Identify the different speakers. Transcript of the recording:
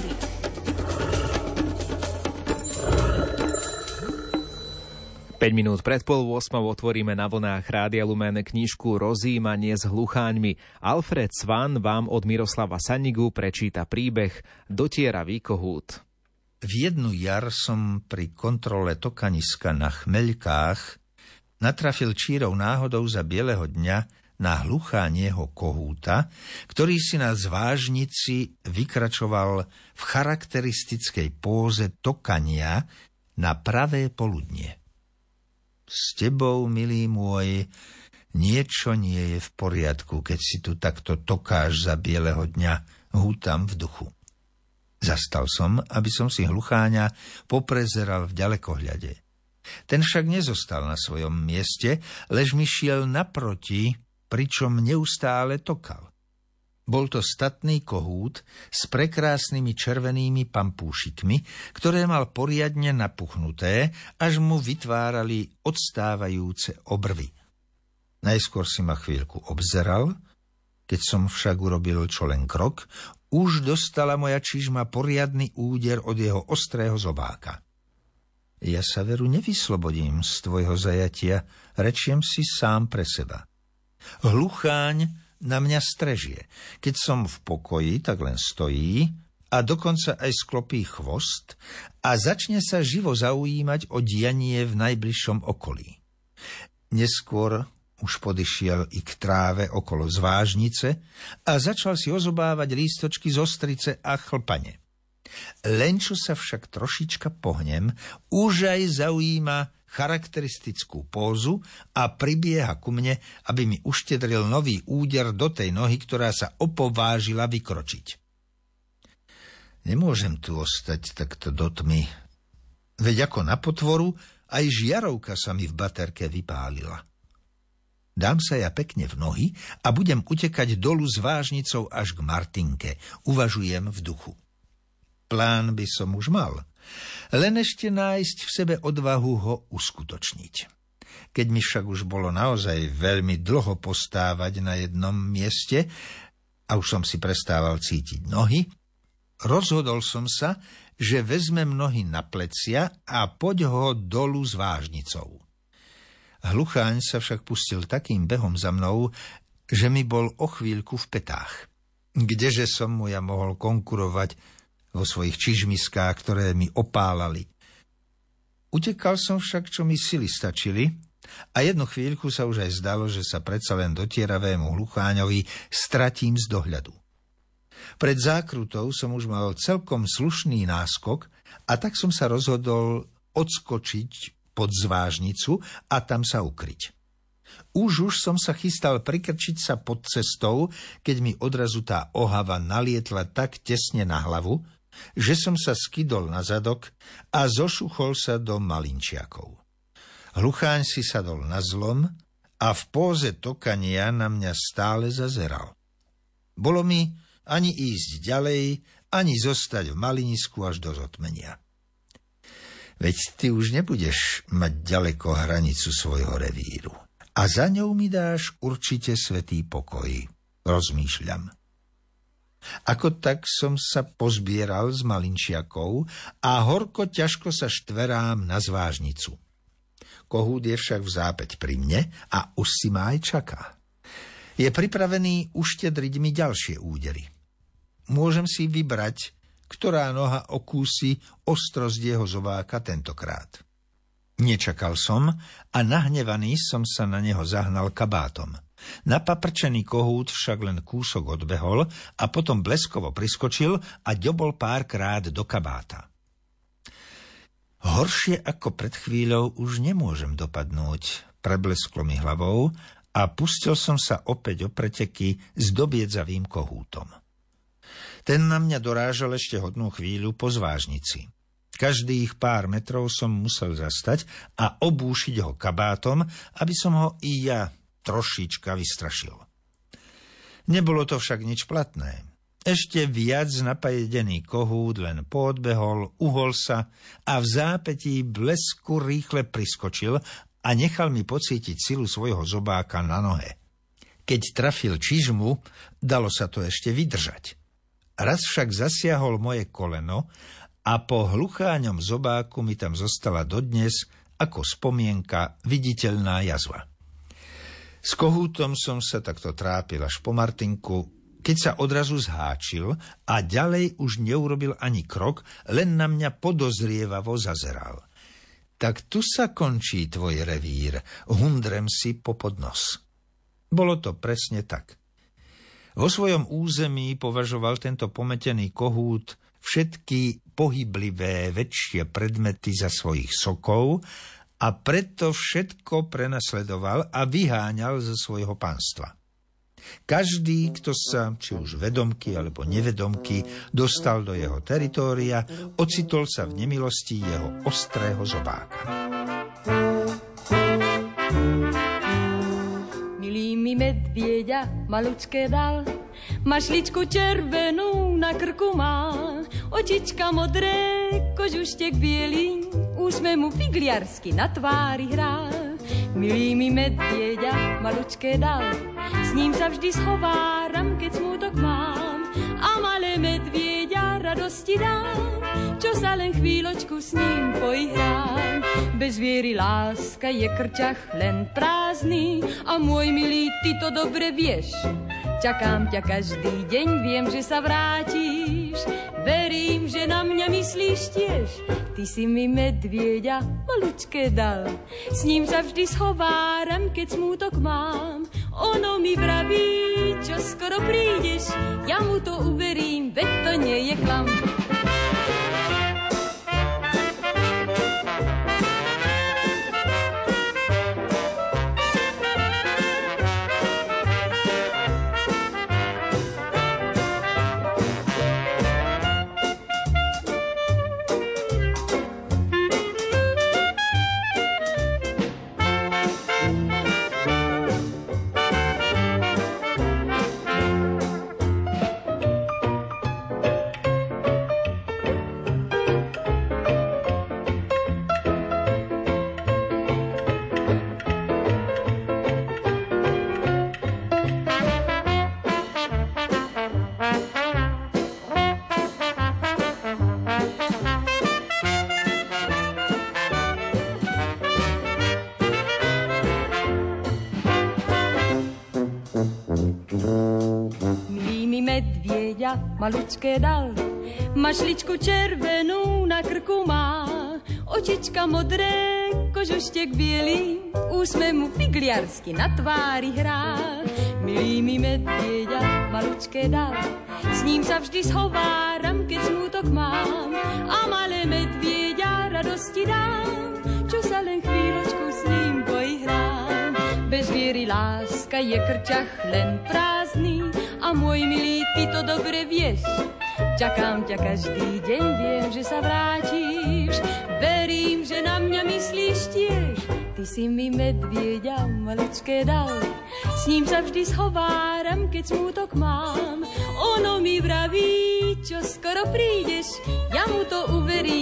Speaker 1: prírody.
Speaker 2: Peť minút pred pol 8 otvoríme na vlnách Rádia Lumen knižku Rozímanie s hlucháňmi. Alfred Svan vám od Miroslava Sanigu prečíta príbeh Dotiera výkohút.
Speaker 3: V jednu jar som pri kontrole tokaniska na chmeľkách natrafil čírov náhodou za bieleho dňa na hluchánieho kohúta, ktorý si na zvážnici vykračoval v charakteristickej póze tokania na pravé poludnie. S tebou, milý môj, niečo nie je v poriadku, keď si tu takto tokáš za bieleho dňa, hútam v duchu. Zastal som, aby som si hlucháňa poprezeral v ďalekohľade. Ten však nezostal na svojom mieste, lež mi šiel naproti pričom neustále tokal. Bol to statný kohút s prekrásnymi červenými pampúšikmi, ktoré mal poriadne napuchnuté, až mu vytvárali odstávajúce obrvy. Najskôr si ma chvíľku obzeral, keď som však urobil čo len krok, už dostala moja čižma poriadny úder od jeho ostrého zobáka. Ja sa veru nevyslobodím z tvojho zajatia, rečiem si sám pre seba. Hlucháň na mňa strežie. Keď som v pokoji, tak len stojí a dokonca aj sklopí chvost a začne sa živo zaujímať o dianie v najbližšom okolí. Neskôr už podišiel i k tráve okolo zvážnice a začal si ozobávať lístočky z ostrice a chlpane. Len čo sa však trošička pohnem, už aj zaujíma charakteristickú pózu a pribieha ku mne, aby mi uštedril nový úder do tej nohy, ktorá sa opovážila vykročiť. Nemôžem tu ostať takto do tmy, veď ako na potvoru aj žiarovka sa mi v baterke vypálila. Dám sa ja pekne v nohy a budem utekať dolu s vážnicou až k Martinke, uvažujem v duchu. Plán by som už mal – len ešte nájsť v sebe odvahu ho uskutočniť. Keď mi však už bolo naozaj veľmi dlho postávať na jednom mieste a už som si prestával cítiť nohy, rozhodol som sa, že vezmem nohy na plecia a poď ho dolu s vážnicou. Hlucháň sa však pustil takým behom za mnou, že mi bol o chvíľku v petách. Kdeže som mu ja mohol konkurovať vo svojich čižmiskách, ktoré mi opálali. Utekal som však, čo mi sily stačili, a jednu chvíľku sa už aj zdalo, že sa predsa len dotieravému hlucháňovi stratím z dohľadu. Pred zákrutou som už mal celkom slušný náskok a tak som sa rozhodol odskočiť pod zvážnicu a tam sa ukryť. Už už som sa chystal prikrčiť sa pod cestou, keď mi odrazu tá ohava nalietla tak tesne na hlavu, že som sa skydol na zadok a zošuchol sa do malinčiakov. Hlucháň si sadol na zlom a v póze tokania na mňa stále zazeral. Bolo mi ani ísť ďalej, ani zostať v malinisku až do zotmenia. Veď ty už nebudeš mať ďaleko hranicu svojho revíru. A za ňou mi dáš určite svetý pokoj, rozmýšľam. Ako tak som sa pozbieral s malinčiakou a horko ťažko sa štverám na zvážnicu. Kohút je však v zápäť pri mne a už si ma aj čaká. Je pripravený uštedriť mi ďalšie údery. Môžem si vybrať, ktorá noha okúsi ostrosť jeho zobáka tentokrát. Nečakal som a nahnevaný som sa na neho zahnal kabátom – Napaprčený kohút však len kúsok odbehol a potom bleskovo priskočil a ďobol párkrát do kabáta. Horšie ako pred chvíľou už nemôžem dopadnúť, preblesklo mi hlavou a pustil som sa opäť o preteky s dobiedzavým kohútom. Ten na mňa dorážal ešte hodnú chvíľu po zvážnici. Každých pár metrov som musel zastať a obúšiť ho kabátom, aby som ho i ja trošička vystrašil. Nebolo to však nič platné. Ešte viac napajedený kohút len podbehol, uhol sa a v zápetí blesku rýchle priskočil a nechal mi pocítiť silu svojho zobáka na nohe. Keď trafil čižmu, dalo sa to ešte vydržať. Raz však zasiahol moje koleno a po hlucháňom zobáku mi tam zostala dodnes ako spomienka viditeľná jazva. S kohútom som sa takto trápil až po Martinku, keď sa odrazu zháčil a ďalej už neurobil ani krok, len na mňa podozrievavo zazeral. Tak tu sa končí tvoj revír, hundrem si popod nos. Bolo to presne tak. Vo svojom území považoval tento pometený kohút všetky pohyblivé väčšie predmety za svojich sokov a preto všetko prenasledoval a vyháňal zo svojho pánstva. Každý, kto sa, či už vedomky alebo nevedomky, dostal do jeho teritória, ocitol sa v nemilosti jeho ostrého zobáka.
Speaker 1: mi medvieďa malučké dal, mašličku červenú na krku má, očička modré, kožuštek bielý, úsme mu figliarsky na tvári hrá. Milý mi medvieďa malučké dal, s ním sa vždy schováram, keď smutok mám, a malé medvieďa radosti dám, čo sa len chvíľočku s ním poihrám. Bez viery láska je krčach len prázdny a môj milý, ty to dobre vieš. Čakám ťa každý deň, viem, že sa vrátiš. Verím, že na mňa myslíš tiež. Ty si mi medvieďa malučké dal. S ním sa vždy schováram, keď smútok mám. Ono mi vraví, čo skoro prídeš. Ja mu to uverím, veď to nie je klam. Medvieďa malučké dal. Mašličku červenú na krku má, očička modré, kožuštek bielý, úsme mu figliarsky na tvári hrá. Milý mi medvieďa malučké dal, s ním sa vždy schováram, keď smutok mám a malé medvieďa radosti dám, čo sa len chvíľočku s ním poihrám. Bez viery láska je krčach len prázdny, a môj milý, ty to dobre vieš. Čakám ťa každý deň, viem, že sa vrátiš. Verím, že na mňa myslíš tiež. Ty si mi medvieďa maličké dal. S ním sa vždy schováram, keď smútok mám. Ono mi vraví, čo skoro prídeš. Ja mu to uverím,